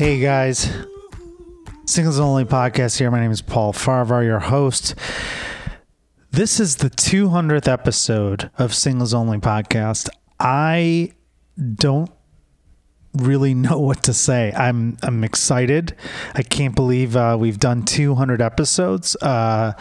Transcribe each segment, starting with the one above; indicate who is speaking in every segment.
Speaker 1: Hey guys, Singles Only podcast here. My name is Paul Farvar, your host. This is the 200th episode of Singles Only podcast. I don't really know what to say. I'm I'm excited. I can't believe uh, we've done 200 episodes. Uh,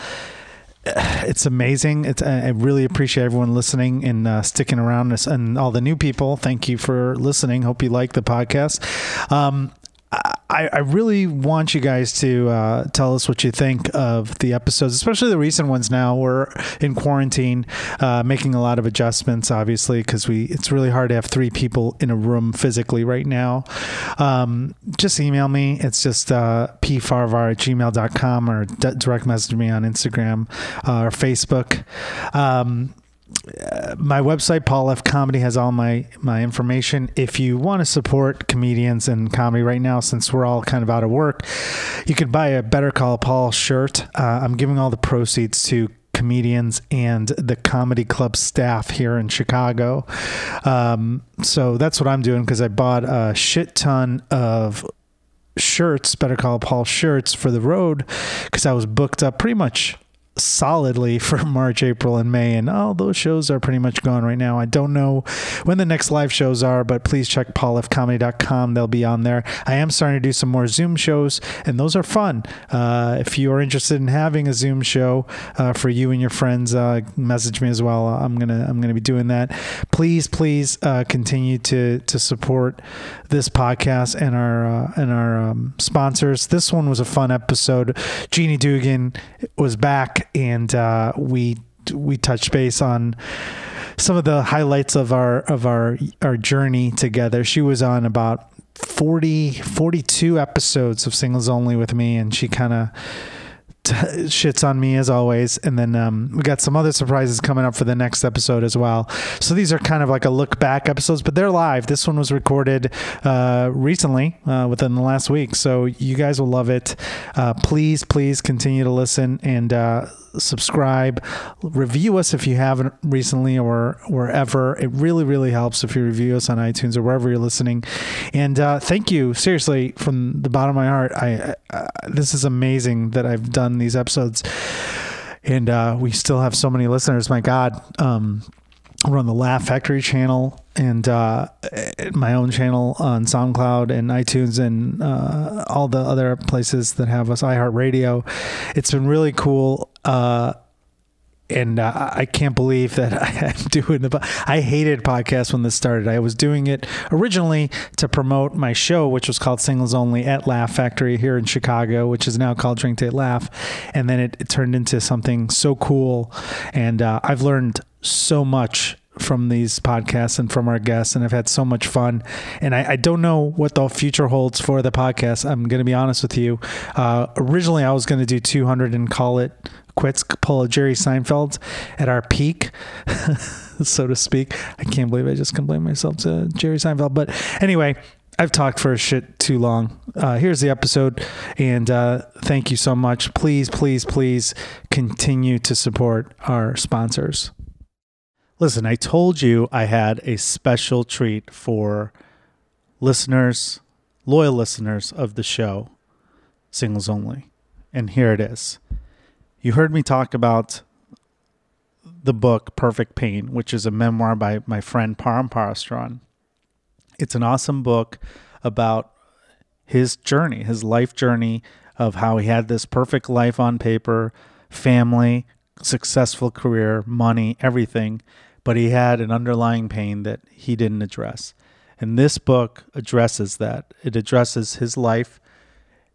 Speaker 1: it's amazing. It's I really appreciate everyone listening and uh, sticking around, and all the new people. Thank you for listening. Hope you like the podcast. Um, I, I really want you guys to uh, tell us what you think of the episodes, especially the recent ones. Now we're in quarantine, uh, making a lot of adjustments, obviously, because we it's really hard to have three people in a room physically right now. Um, just email me. It's just uh, pfarvar at gmail.com or d- direct message me on Instagram uh, or Facebook. Um, my website paul f. Comedy has all my my information. If you want to support comedians and comedy right now since we're all kind of out of work you could buy a better call paul shirt. Uh, i'm giving all the proceeds to comedians and the comedy club staff here in chicago. Um, so that's what i'm doing because i bought a shit ton of shirts better call paul shirts for the road because i was booked up pretty much solidly for March, April, and May. And all those shows are pretty much gone right now. I don't know when the next live shows are, but please check paulfcomedy.com. They'll be on there. I am starting to do some more Zoom shows, and those are fun. Uh, if you are interested in having a Zoom show uh, for you and your friends, uh, message me as well. I'm gonna I'm gonna be doing that. Please, please uh, continue to to support this podcast and our uh, and our um, sponsors. This one was a fun episode. Jeannie Dugan was back and uh, we we touched base on some of the highlights of our of our our journey together. She was on about 40 42 episodes of singles only with me and she kind of t- shits on me as always. And then um, we got some other surprises coming up for the next episode as well. So these are kind of like a look back episodes but they're live. This one was recorded uh, recently uh, within the last week. So you guys will love it. Uh, please please continue to listen and uh, subscribe, review us if you haven't recently or wherever. It really, really helps if you review us on iTunes or wherever you're listening. And uh, thank you, seriously, from the bottom of my heart. I uh, this is amazing that I've done these episodes, and uh, we still have so many listeners. My God. Um, we're on the Laugh Factory channel and uh, my own channel on SoundCloud and iTunes and uh, all the other places that have us, iHeartRadio. It's been really cool. Uh, and uh, I can't believe that I'm doing the. I hated podcasts when this started. I was doing it originally to promote my show, which was called Singles Only at Laugh Factory here in Chicago, which is now called Drink Date Laugh, and then it, it turned into something so cool. And uh, I've learned so much from these podcasts and from our guests, and I've had so much fun. And I, I don't know what the future holds for the podcast. I'm going to be honest with you. Uh, originally, I was going to do 200 and call it quits, pull a Jerry Seinfeld at our peak, so to speak. I can't believe I just compared myself to Jerry Seinfeld. But anyway, I've talked for a shit too long. Uh, here's the episode, and uh, thank you so much. Please, please, please continue to support our sponsors. Listen, I told you I had a special treat for listeners, loyal listeners of the show, Singles Only. And here it is. You heard me talk about the book Perfect Pain, which is a memoir by my friend Param Parastron. It's an awesome book about his journey, his life journey of how he had this perfect life on paper, family, successful career, money, everything but he had an underlying pain that he didn't address. And this book addresses that. It addresses his life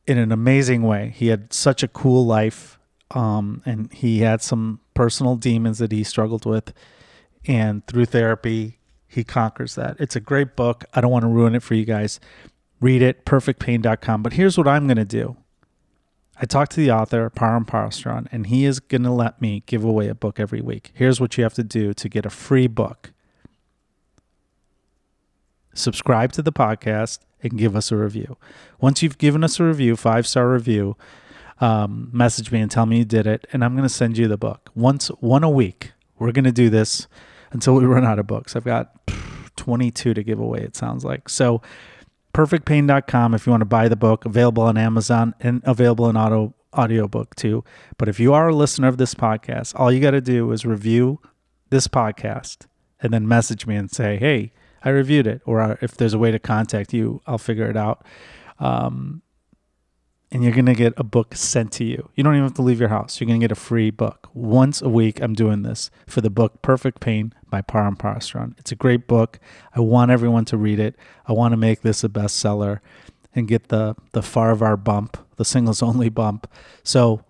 Speaker 1: in an amazing way. He had such a cool life, um, and he had some personal demons that he struggled with. And through therapy, he conquers that. It's a great book. I don't want to ruin it for you guys. Read it, perfectpain.com. But here's what I'm going to do I talked to the author, Param Parastron, and he is going to let me give away a book every week. Here's what you have to do to get a free book subscribe to the podcast and give us a review. Once you've given us a review, five star review, um, message me and tell me you did it, and I'm going to send you the book. Once, one a week. We're going to do this until we run out of books. I've got 22 to give away, it sounds like. So, perfectpain.com if you want to buy the book, available on Amazon and available in auto audiobook too. But if you are a listener of this podcast, all you got to do is review this podcast and then message me and say, "Hey, I reviewed it," or uh, if there's a way to contact you, I'll figure it out. Um, and you're to get a book sent to you. You don't even have to leave your house. You're to get a free book. Once a week, I'm doing this for the book Perfect Pain by Param Parasran. It's a great book. I want everyone to read it. I want to make this a bestseller and get the, the Farvar bump, the singles only bump. So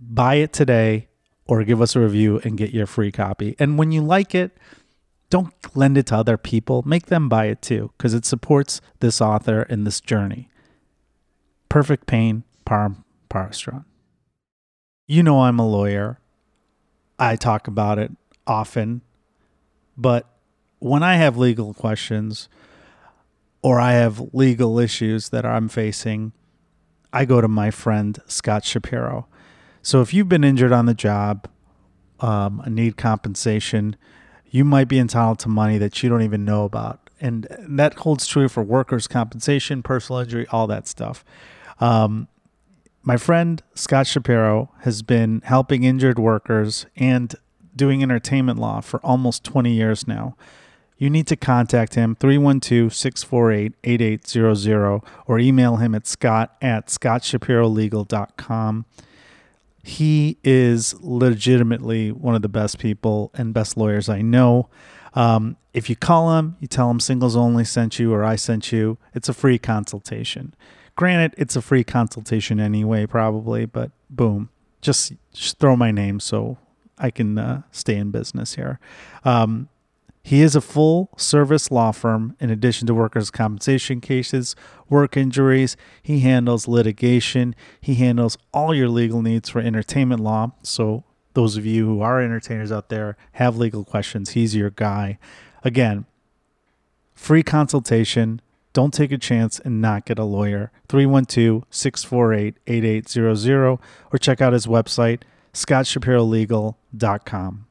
Speaker 1: buy it today or give us a review and get your free copy. And when you like it, don't lend it to other people. Make them buy it too because it supports this author and this journey. Perfect Pain, Param Parasran. You know I'm a lawyer. I talk about it often. But when I have legal questions or I have legal issues that I'm facing, I go to my friend Scott Shapiro. So if you've been injured on the job, um, need compensation, you might be entitled to money that you don't even know about. And that holds true for workers' compensation, personal injury, all that stuff. Um, my friend Scott Shapiro has been helping injured workers and doing entertainment law for almost 20 years now. You need to contact him 312 648 8800 or email him at scott at scottshapirolegal.com. He is legitimately one of the best people and best lawyers I know. Um, if you call him, you tell him singles only sent you or I sent you, it's a free consultation. Granted, it's a free consultation anyway, probably, but boom, just, just throw my name so I can uh, stay in business here. Um, he is a full service law firm in addition to workers' compensation cases, work injuries. He handles litigation. He handles all your legal needs for entertainment law. So, those of you who are entertainers out there have legal questions, he's your guy. Again, free consultation. Don't take a chance and not get a lawyer. 312 648 8800 or check out his website, scottshapirolegal.com.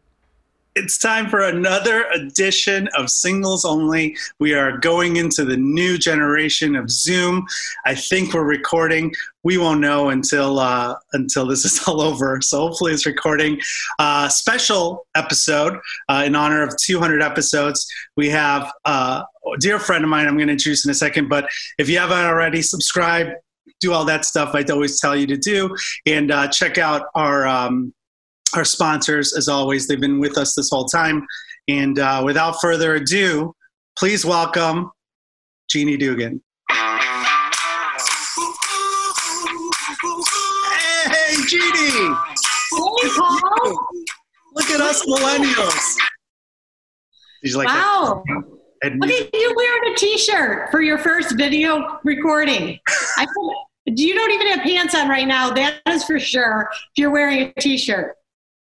Speaker 2: It's time for another edition of Singles Only. We are going into the new generation of Zoom. I think we're recording. We won't know until uh, until this is all over. So hopefully it's recording. Uh, special episode uh, in honor of 200 episodes. We have uh, a dear friend of mine. I'm going to introduce in a second. But if you haven't already, subscribe. Do all that stuff I always tell you to do, and uh, check out our um, our sponsors, as always, they've been with us this whole time. And uh, without further ado, please welcome Jeannie Dugan. Hey, Jeannie!
Speaker 3: Hey, Paul.
Speaker 2: Look at us millennials. Did you like
Speaker 3: wow.
Speaker 2: that?
Speaker 3: Look at you wearing a t-shirt for your first video recording. I, you don't even have pants on right now. That is for sure. If you're wearing a t-shirt.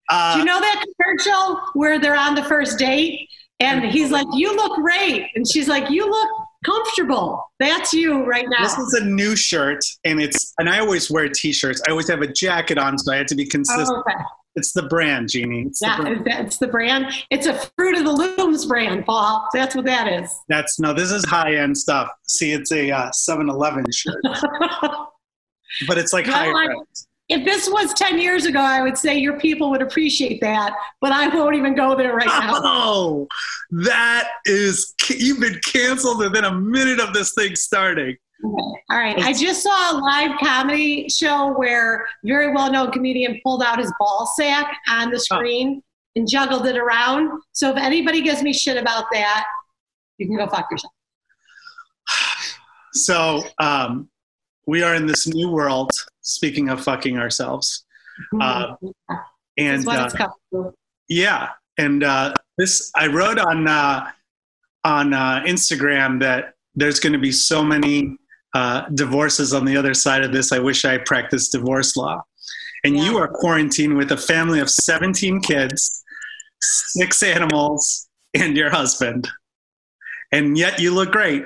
Speaker 2: Uh,
Speaker 3: Do you know that commercial where they're on the first date and he's like, "You look great," and she's like, "You look comfortable." That's you right now.
Speaker 2: This is a new shirt, and it's and I always wear t-shirts. I always have a jacket on, so I had to be consistent.
Speaker 3: Oh, okay.
Speaker 2: It's the brand, Jeannie. It's
Speaker 3: Yeah,
Speaker 2: the brand.
Speaker 3: it's the brand. It's a Fruit of the Looms brand, Paul. That's what that is.
Speaker 2: That's no. This is high-end stuff. See, it's a uh, 7-Eleven shirt, but it's like higher end.
Speaker 3: if this was 10 years ago, I would say your people would appreciate that, but I won't even go there right now.
Speaker 2: Oh, that is you've been canceled within a minute of this thing starting.
Speaker 3: All right. I just saw a live comedy show where very well known comedian pulled out his ball sack on the screen and juggled it around. So if anybody gives me shit about that, you can go fuck yourself.
Speaker 2: So um, we are in this new world. Speaking of fucking ourselves, Uh, and uh, yeah, and uh, this I wrote on uh, on uh, Instagram that there's going to be so many uh, divorces on the other side of this. I wish I practiced divorce law. And you are quarantined with a family of 17 kids, six animals, and your husband. And yet you look great.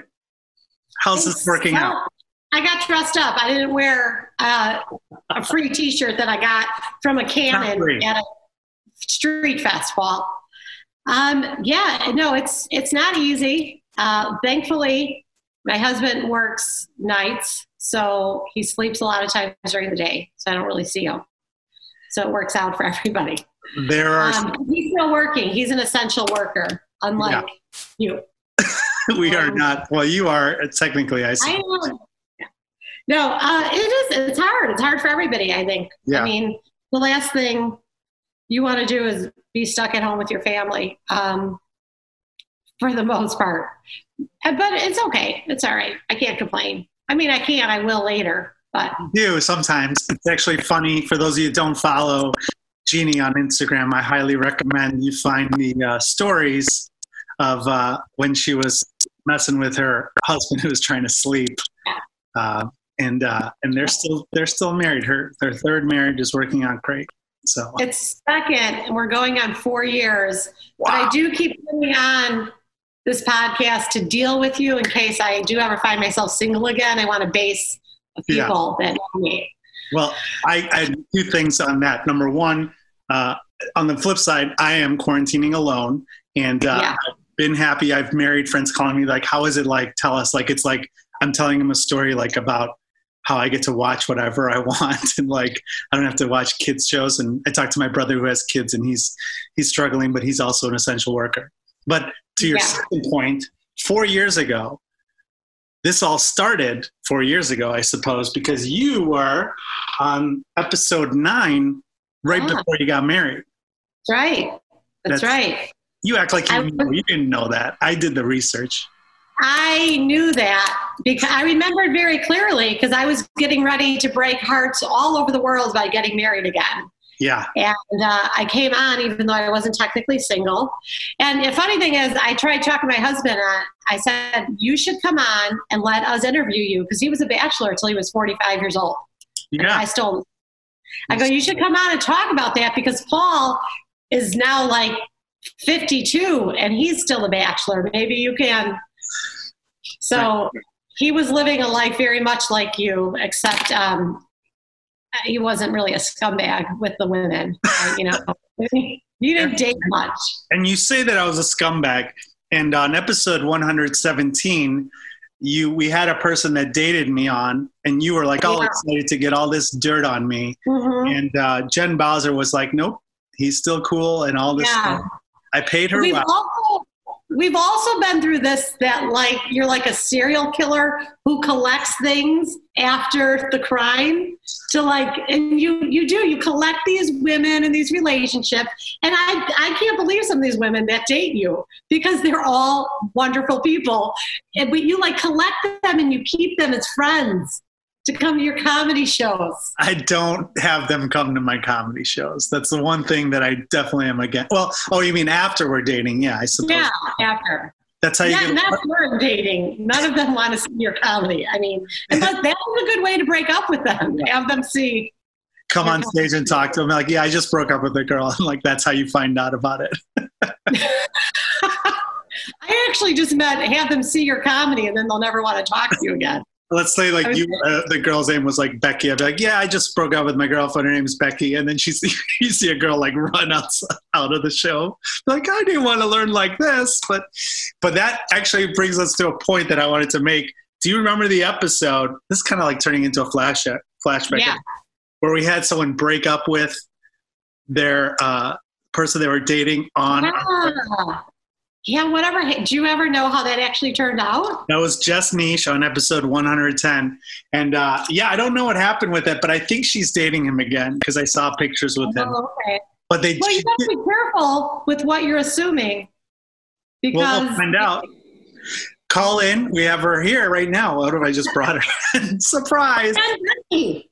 Speaker 2: How's this working
Speaker 3: Well,
Speaker 2: out?
Speaker 3: I got dressed up. I didn't wear uh, a free T-shirt that I got from a cannon at a street festival. Um, yeah, no, it's it's not easy. Uh, thankfully, My husband works nights, so he sleeps a lot of times during the day, so I don't really see him. So it works out for everybody.
Speaker 2: There are.
Speaker 3: Um, he's still working. He's an essential worker, unlike you.
Speaker 2: we are
Speaker 3: um,
Speaker 2: not. Well, you are technically. I
Speaker 3: I
Speaker 2: see.
Speaker 3: know. No, uh, it is. It's hard. It's hard for everybody. I think.
Speaker 2: Yeah.
Speaker 3: I mean, the last thing you want to do is be stuck at home with your family, um, for the most part. Uh, But it's okay. It's all right. I can't complain. I mean, I can. I will later. But
Speaker 2: do sometimes. It's actually funny for those of you who don't follow Jeannie on Instagram. I highly recommend you find the uh, stories of uh, when she was messing with her husband who was trying to sleep. Uh, and uh, and they're still they're still married. Her their third marriage is working out great. So
Speaker 3: it's second, and we're going on four years. But I do keep coming on this podcast to deal with you in case I do ever find myself single again. I want to base of
Speaker 2: Yeah.
Speaker 3: people that know me.
Speaker 2: Well, I, I had two things on that. Number one, uh, on the flip side, I am quarantining alone, and uh,
Speaker 3: Yeah.
Speaker 2: I've been happy. I've married friends calling me like, "How is it like? Tell us." Like it's like I'm telling them a story like about how I get to watch whatever I want, and like I don't have to watch kids shows. And I talked to my brother who has kids, and he's he's struggling, but he's also an essential worker. But to your
Speaker 3: Yeah.
Speaker 2: second point, four years ago, this all started four years ago, I suppose, because you were on episode nine right
Speaker 3: Ah.
Speaker 2: before you got married.
Speaker 3: That's right. That's,
Speaker 2: That's-
Speaker 3: right.
Speaker 2: You act like you, knew. you didn't know that. I did the research.
Speaker 3: I knew that because I remembered very clearly because I was getting ready to break hearts all over the world by getting married again.
Speaker 2: Yeah,
Speaker 3: And uh, I came on even though I wasn't technically single. And the funny thing is, I tried talking to my husband. I said, You should come on and let us interview you because he was a bachelor until he was 45 years old.
Speaker 2: Yeah.
Speaker 3: I him. I go, You should come on and talk about that because Paul is now like 52 and he's still a bachelor. Maybe you can. So he was living a life very much like you, except um, he wasn't really a scumbag with the women. you know, you didn't date much.
Speaker 2: And you say that I was a scumbag. And on episode 117, you we had a person that dated me on, and you were like all
Speaker 3: Yeah.
Speaker 2: excited to get all this dirt on me.
Speaker 3: Mhm.
Speaker 2: And uh, Jen Bowser was like, "Nope, he's still cool," and all this
Speaker 3: Yeah.
Speaker 2: stuff. I paid her
Speaker 3: We've
Speaker 2: well.
Speaker 3: We've also been through this that like you're like a serial killer who collects things after the crime to like and you you do you collect these women and these relationships. And I I can't believe some of these women that date you because they're all wonderful people. And but you like collect them and you keep them as friends to come to your comedy shows.
Speaker 2: I don't have them come to my comedy shows. That's the one thing that I definitely am against. Well, oh, you mean after we're dating? Yeah, I suppose.
Speaker 3: Yeah, after.
Speaker 2: That's how you
Speaker 3: Yeah,
Speaker 2: get.
Speaker 3: not during dating. None of them want to see your comedy. I mean, and that, that a good way to break up with them. Have them see.
Speaker 2: come on stage and talk to them. Like, yeah, I just broke up with a girl. And like, that's how you find out about it.
Speaker 3: I actually just meant have them see your comedy, and then they'll never want to talk to you again.
Speaker 2: Let's say like you, uh, the girl's name was like Becky. I'd be like, yeah, I just broke up with my girlfriend. Her name's Becky. And then she see, you see a girl like run out, out of the show. Like, I didn't want to learn like this. But, but that actually brings us to a point that I wanted to make. Do you remember the episode? This is kind of like turning into a flash, flashback
Speaker 3: Yeah.
Speaker 2: where we had someone break up with their uh, person they were dating on.
Speaker 3: Ah. Yeah, whatever. Do you ever know how that actually turned out?
Speaker 2: That was Jess Niche on episode 110. And uh, yeah, I don't know what happened with it, but I think she's dating him again because I saw pictures with him.
Speaker 3: Oh, okay.
Speaker 2: But they,
Speaker 3: Well, you have to be careful with what you're assuming because
Speaker 2: well, we'll find out. Call in. We have her here right now. What if I just brought her? Surprise!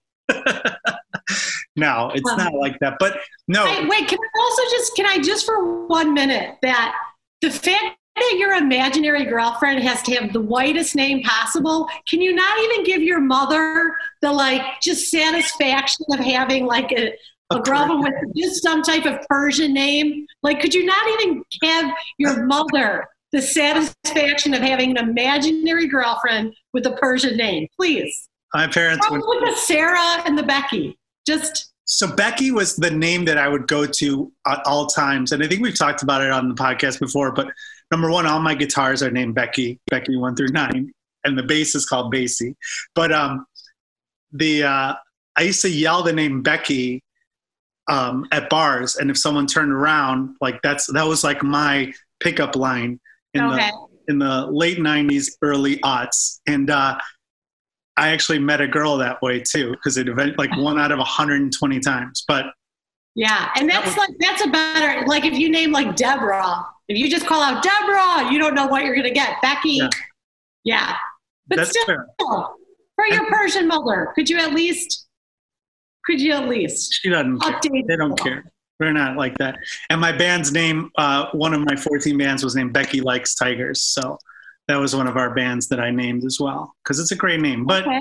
Speaker 2: No, it's
Speaker 3: Um,
Speaker 2: not like that. But no,
Speaker 3: Wait, wait, can I also just, can I just for one minute that the fact that your imaginary girlfriend has to have the whitest name possible, can you not even give your mother the like just satisfaction of having like a, a girlfriend with just some type of Persian name? Like, could you not even have your mother the satisfaction of having an imaginary girlfriend with a Persian name? Please.
Speaker 2: my parents would.
Speaker 3: With the Sarah and the Becky. Just
Speaker 2: So Becky was the name that I would go to at all times, and I think we've talked about it on the podcast before. But number one, all my guitars are named Becky, Becky one through nine. and the bass is called Basie. But um, the uh, I used to yell the name Becky um, at bars, and if someone turned around, like that's that was like my pickup line in
Speaker 3: Okay.
Speaker 2: the in the late '90s, early aughts, and uh, I actually met a girl that way too, because it event like one out of 120 times. But
Speaker 3: Yeah, and
Speaker 2: That
Speaker 3: that's
Speaker 2: was-
Speaker 3: like that's a better like if you name like Deborah, if you just call out Deborah, you don't know what you're gonna get. Becky,
Speaker 2: Yeah.
Speaker 3: yeah, but
Speaker 2: that's
Speaker 3: still,
Speaker 2: fair.
Speaker 3: for your Persian mother, could you at least, could you at least
Speaker 2: She doesn't care.
Speaker 3: update?
Speaker 2: They don't care. We're not like that. And my band's name, uh, one of my 14 bands was named Becky Likes Tigers. So that was one of our bands that I named as well because it's a great name. But
Speaker 3: Okay.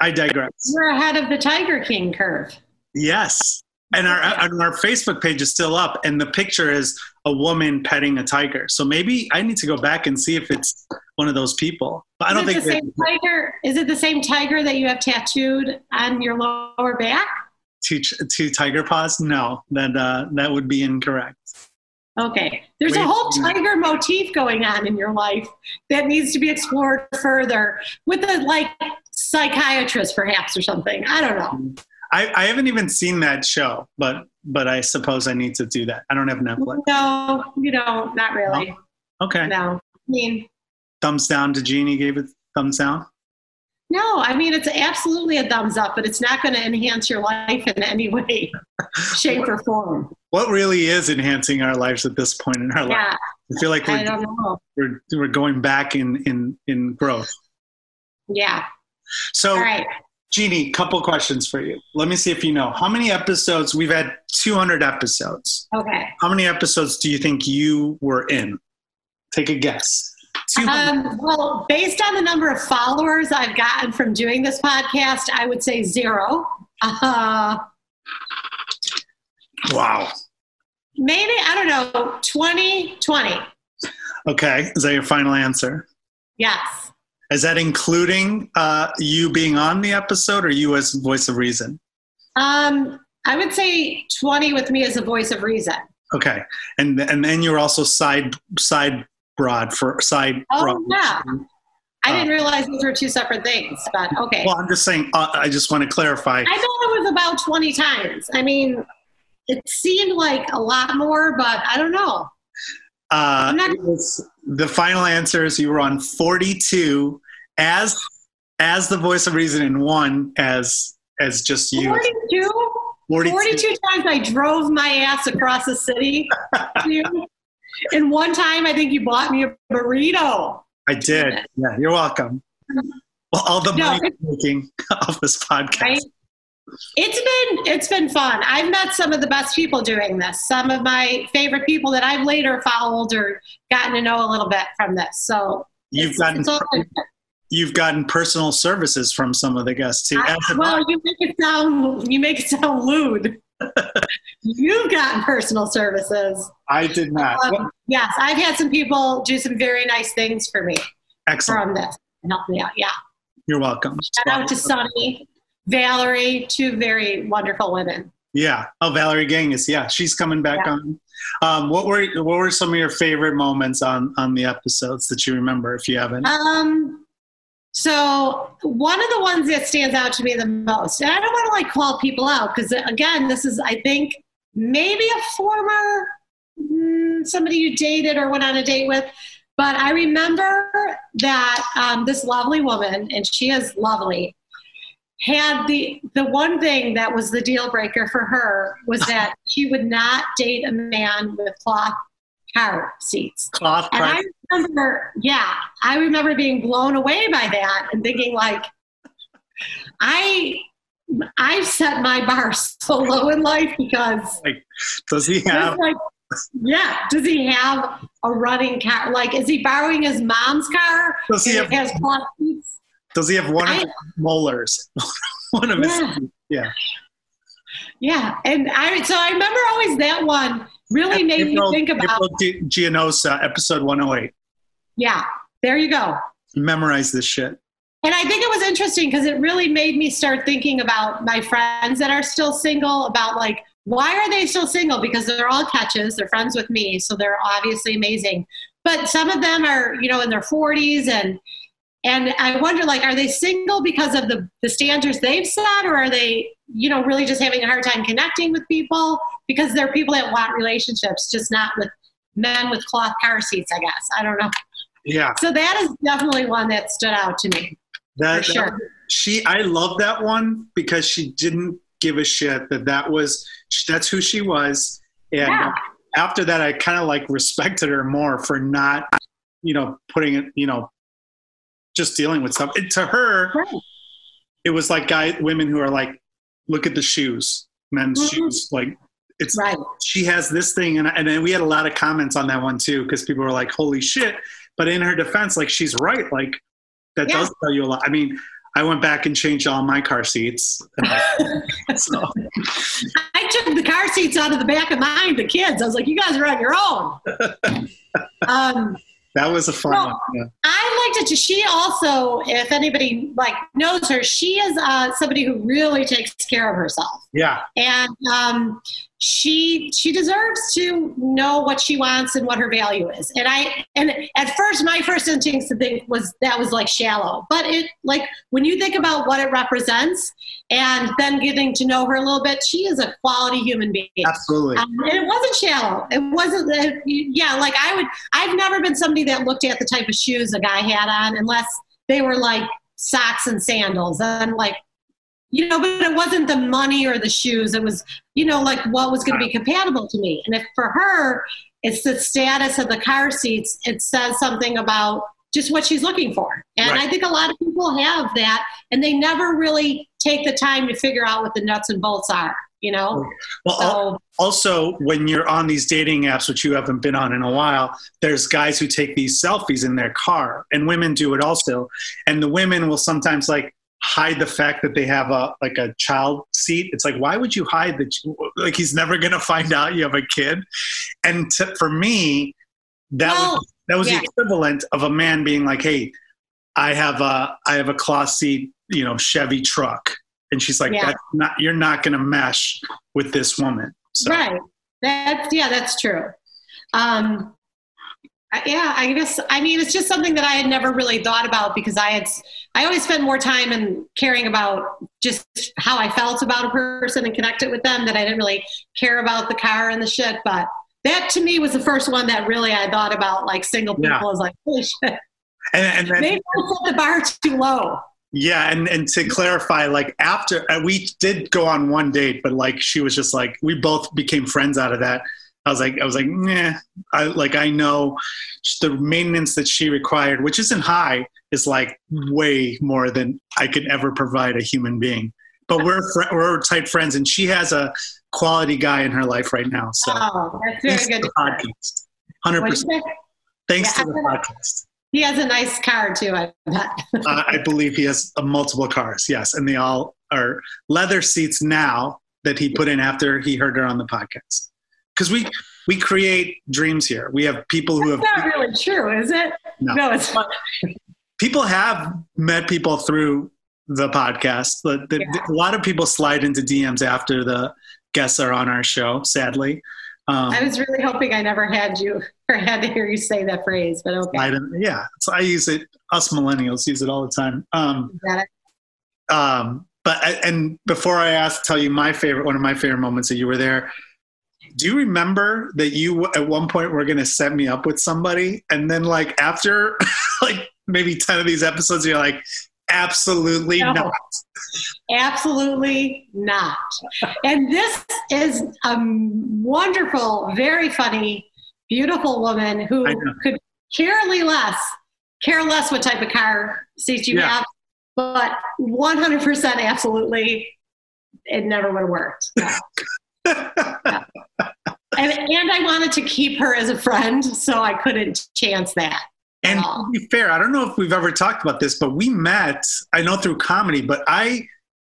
Speaker 2: I digress.
Speaker 3: You're ahead of the Tiger King curve.
Speaker 2: Yes. And our, and our Facebook page is still up, and the picture is a woman petting a tiger. So maybe I need to go back and see if it's one of those people. But I don't
Speaker 3: is
Speaker 2: think
Speaker 3: it the same tiger. Is it the same tiger that you have tattooed on your lower back?
Speaker 2: two, two tiger paws. No, that uh, that would be incorrect.
Speaker 3: Okay. There's a whole tiger motif going on in your life that needs to be explored further with a like psychiatrist perhaps or something. I don't know.
Speaker 2: I, I haven't even seen that show, but but I suppose I need to do that. I don't have Netflix.
Speaker 3: No, you don't, not really.
Speaker 2: Okay.
Speaker 3: No. I mean,
Speaker 2: Thumbs down to Jeannie. Gave it thumbs down.
Speaker 3: no, I mean it's absolutely a thumbs up, but it's not going to enhance your life in any way, shape, or form.
Speaker 2: What really is enhancing our lives at this point in our life? I feel like we're, we're we're going back in in in growth.
Speaker 3: Yeah.
Speaker 2: So
Speaker 3: All right.
Speaker 2: Jeannie, couple questions for you. Let me see if you know. How many episodes? We've had 200 episodes.
Speaker 3: Okay.
Speaker 2: How many episodes do you think you were in? Take a guess.
Speaker 3: Um, well, based on the number of followers I've gotten from doing this podcast, I would say zero. Uh,
Speaker 2: wow.
Speaker 3: Maybe, I don't know, 20, 20.
Speaker 2: Okay. Is that your final answer?
Speaker 3: Yes.
Speaker 2: Is that including uh, you being on the episode or you as voice of reason?
Speaker 3: Um, I would say 20 with me as a voice of reason.
Speaker 2: Okay. And and then you're also side side broad for side
Speaker 3: Oh,
Speaker 2: broad.
Speaker 3: yeah. I
Speaker 2: Uh,
Speaker 3: didn't realize those were two separate things, but okay.
Speaker 2: Well, I'm just saying. Uh, I just want to clarify.
Speaker 3: I thought it was about 20 times. I mean, it seemed like a lot more, but I don't know.
Speaker 2: Uh,
Speaker 3: not-
Speaker 2: the final answer is you were on 42 as as the voice of reason and one as as just you.
Speaker 3: 42?
Speaker 2: 42.
Speaker 3: 42 times I drove my ass across the city. and one time I think you bought me a burrito.
Speaker 2: I did. Yeah, you're welcome. Well, all the money making off this podcast.
Speaker 3: Right? It's been it's been fun. I've met some of the best people doing this. Some of my favorite people that I've later followed or gotten to know a little bit from this. So
Speaker 2: You've gotten you've gotten personal services from some of the guests too.
Speaker 3: I- well, you make it sound you make it sound lewd. You've gotten personal services.
Speaker 2: I did not.
Speaker 3: Um,
Speaker 2: Well,
Speaker 3: yes, I've had some people do some very nice things for me
Speaker 2: excellent.
Speaker 3: from this. Help me out. Yeah.
Speaker 2: You're welcome.
Speaker 3: Shout out to Sunny, Valerie, two very wonderful women.
Speaker 2: Yeah. Oh, Valerie Gangus. Yeah, she's coming back
Speaker 3: Yeah.
Speaker 2: on. Um, what were what were some of your favorite moments on on the episodes that you remember, if you haven't?
Speaker 3: Um, so one of the ones that stands out to me the most, and I don't want to like call people out because again, this is I think maybe a former mm, somebody you dated or went on a date with, but I remember that um, this lovely woman, and she is lovely, had the the one thing that was the deal breaker for her was that she would not date a man with cloth car seats.
Speaker 2: Cloth
Speaker 3: And
Speaker 2: price.
Speaker 3: I remember, yeah, I remember being blown away by that and thinking like, I, I've set my bar so low in life because
Speaker 2: Does he have?
Speaker 3: like, yeah, does he have a running car? Like, is he borrowing his mom's car?
Speaker 2: Does he have?
Speaker 3: has cloth seats?
Speaker 2: Does he have one of
Speaker 3: I-
Speaker 2: his molars? one of his.
Speaker 3: Yeah. Yeah, and I so I remember always that one really made
Speaker 2: April-
Speaker 3: me think about.
Speaker 2: April Gi- Gianosa, episode 108.
Speaker 3: Yeah, there you go.
Speaker 2: Memorize this shit.
Speaker 3: And I think it was interesting because it really made me start thinking about my friends that are still single, about like, why are they still single? Because they're all catches, they're friends with me, so they're obviously amazing. But some of them are, you know, in their 40s and and I wonder, like, are they single because of the the standards they've set, or are they, you know, really just having a hard time connecting with people because they're people that want relationships, just not with men with cloth car seats? I guess I don't know.
Speaker 2: Yeah.
Speaker 3: So that is definitely one that stood out to me.
Speaker 2: That,
Speaker 3: For sure.
Speaker 2: that- she, I love that one because she didn't give a shit that that was that's who she was, and
Speaker 3: Yeah.
Speaker 2: after that, I kind of like respected her more for not, you know, putting it, you know, just dealing with stuff. To her,
Speaker 3: Right.
Speaker 2: it was like guy women who are like, look at the shoes, men's
Speaker 3: Mhm.
Speaker 2: shoes, like. It's
Speaker 3: Right.
Speaker 2: she has this thing, and, and then we had a lot of comments on that one too because people were like, "Holy shit!" But in her defense, like she's right. Like that
Speaker 3: Yeah.
Speaker 2: does tell you a lot. I mean, I went back and changed all my car seats. I- so
Speaker 3: I took the car seats out of the back of mine, the kids. I was like, you guys are on your own. um,
Speaker 2: that was a fun
Speaker 3: Well,
Speaker 2: one. Yeah.
Speaker 3: I liked it. too. She also, if anybody like knows her, she is uh, somebody who really takes care of herself,
Speaker 2: yeah,
Speaker 3: and um, she she deserves to know what she wants and what her value is. And I and at first, my first instinct to think was that was like shallow, but it like when you think about what it represents, and then getting to know her a little bit, she is a quality human being.
Speaker 2: absolutely.
Speaker 3: Um, and it wasn't shallow. It wasn't. Uh, yeah, like I would. I've never been somebody that looked at the type of shoes a guy had on, unless they were like socks and sandals, and like, you know. But it wasn't the money or the shoes. It was, you know, like what was going to be compatible to me. And if for her, it's the status of the car seats. It says something about just what she's looking for. And
Speaker 2: Right.
Speaker 3: I think a lot of people have that, and they never really take the time to figure out what the nuts and bolts are. You know.
Speaker 2: well,
Speaker 3: So
Speaker 2: also when you're on these dating apps, which you haven't been on in a while, there's guys who take these selfies in their car, and women do it also. And the women will sometimes like hide the fact that they have a like a child seat. It's like, why would you hide that? You, like he's never gonna find out you have a kid. And to, for me, that
Speaker 3: Well,
Speaker 2: was that was
Speaker 3: yeah.
Speaker 2: the equivalent of a man being like, hey, I have a I have a cloth seat, you know, Chevy truck. And she's like,
Speaker 3: Yeah.
Speaker 2: that's not you're not gonna mesh with this woman. So
Speaker 3: Right. That's yeah, that's true. Um, yeah, I guess I mean it's just something that I had never really thought about because I had I always spend more time in caring about just how I felt about a person and connected with them that I didn't really care about the car and the shit. But that to me was the first one that really I thought about like single people
Speaker 2: Yeah.
Speaker 3: is like holy shit.
Speaker 2: and, and then
Speaker 3: Maybe I set the bar too low.
Speaker 2: Yeah, and and to clarify, like after uh, we did go on one date, but like she was just like we both became friends out of that. I was like, I was like, nah. I like I know the maintenance that she required, which isn't high, is like way more than I could ever provide a human being. But we're fr- we're tight friends, and she has a quality guy in her life right now. So
Speaker 3: Oh, that's very good.
Speaker 2: podcast, hundred percent. Thanks
Speaker 3: Yeah,
Speaker 2: to the podcast.
Speaker 3: He has a nice car too. I bet.
Speaker 2: uh, I believe he has uh, multiple cars. Yes, and they all are leather seats now that he put in after he heard her on the podcast. Because we we create dreams here. We have people who have
Speaker 3: not really true, is it?
Speaker 2: No.
Speaker 3: it's not.
Speaker 2: people have met people through the podcast. The, the,
Speaker 3: Yeah.
Speaker 2: A lot of people slide into DMs after the guests are on our show. Sadly, um,
Speaker 3: I was really hoping I never had you or had to hear you say that phrase, but okay.
Speaker 2: yeah, so I use it. Us millennials use it all the time. Um,
Speaker 3: Got it.
Speaker 2: um, but and before I ask, tell you my favorite, one of my favorite moments that you were there. Do you remember that you at one point were going to set me up with somebody, and then like after like maybe ten of these episodes, you're like, absolutely
Speaker 3: No.
Speaker 2: not.
Speaker 3: Absolutely not. And this is a wonderful, very funny, beautiful woman who could carely less, care less what type of car seat you
Speaker 2: Yeah.
Speaker 3: have, but 100% absolutely, it never would have worked. No. And, and I wanted to keep her as a friend, so I couldn't chance that.
Speaker 2: And to be fair, I don't know if we've ever talked about this, but we met, I know through comedy, but I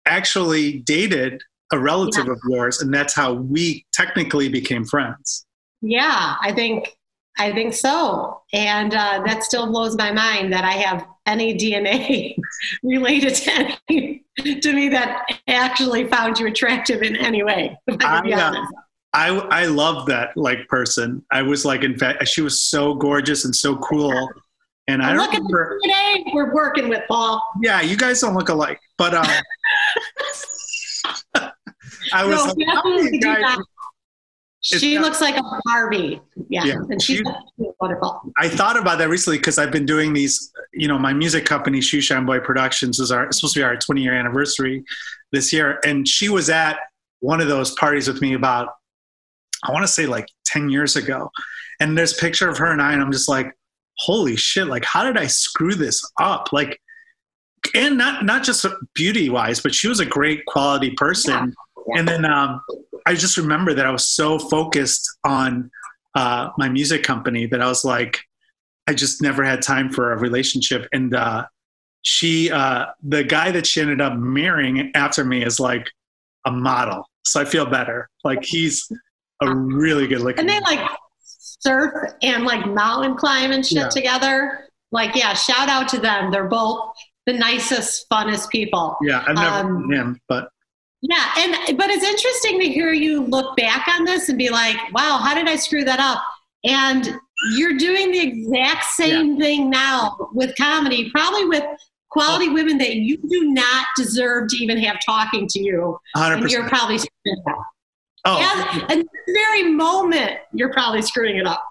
Speaker 2: actually dated a relative of yours, and that's how we technically became friends.
Speaker 3: Yeah, I think I think so, and uh, that still blows my mind that I have any DNA related to any to me that actually found you attractive in any way. I
Speaker 2: I, uh. I I love that like person. I was like, in fact, she was so gorgeous and so cool, And I
Speaker 3: And
Speaker 2: don't
Speaker 3: look at
Speaker 2: remember.
Speaker 3: DNA we're working with, Paul.
Speaker 2: Yeah, you guys don't look alike, but um, I was
Speaker 3: No,
Speaker 2: like, how do
Speaker 3: definitely
Speaker 2: you
Speaker 3: do
Speaker 2: guys-
Speaker 3: She
Speaker 2: not-
Speaker 3: looks like a Barbie. Yeah,
Speaker 2: Yeah,
Speaker 3: and she's
Speaker 2: she-
Speaker 3: wonderful.
Speaker 2: I thought about that recently because I've been doing these. You know, my music company, Shoeshine Boy Productions, is our supposed to be our 20 year anniversary this year, and she was at one of those parties with me about I want to say like 10 years ago, and there's a picture of her and I, and I'm just like, holy shit! Like, how did I screw this up? Like, and not not just beauty wise, but she was a great quality person.
Speaker 3: Yeah. Yeah.
Speaker 2: And then um, I just remember that I was so focused on uh, my music company that I was like, I just never had time for a relationship. And uh, she, uh, the guy that she ended up marrying after me is like a model. So I feel better. Like he's a really good looking.
Speaker 3: And they like surf and like mountain climb and shit
Speaker 2: Yeah.
Speaker 3: together. Like, yeah, shout out to them. They're both the nicest, funnest people.
Speaker 2: yeah, I've never
Speaker 3: um,
Speaker 2: met him, but
Speaker 3: Yeah, and but it's interesting to hear you look back on this and be like, "Wow, how did I screw that up?" And you're doing the exact same thing now with comedy, probably with quality women that you do not deserve to even have talking to you,
Speaker 2: 100.
Speaker 3: and you're probably.
Speaker 2: Oh,
Speaker 3: and this very moment, you're probably screwing it up.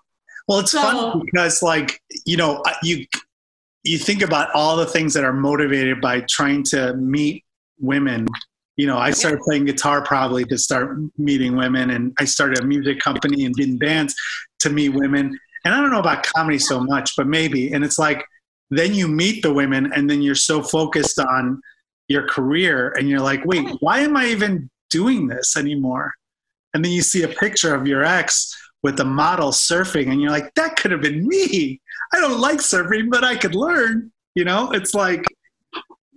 Speaker 2: Well, it's
Speaker 3: So-
Speaker 2: fun because, like, you know, you you think about all the things that are motivated by trying to meet women. You know, I started playing guitar probably to start meeting women, and I started a music company and did bands to meet women. And I don't know about comedy so much, but maybe. And it's like then you meet the women, and then you're so focused on your career, and you're like, wait, why am I even doing this anymore? And then you see a picture of your ex with the model surfing and you're like that could have been me i don't like surfing but i could learn you know it's like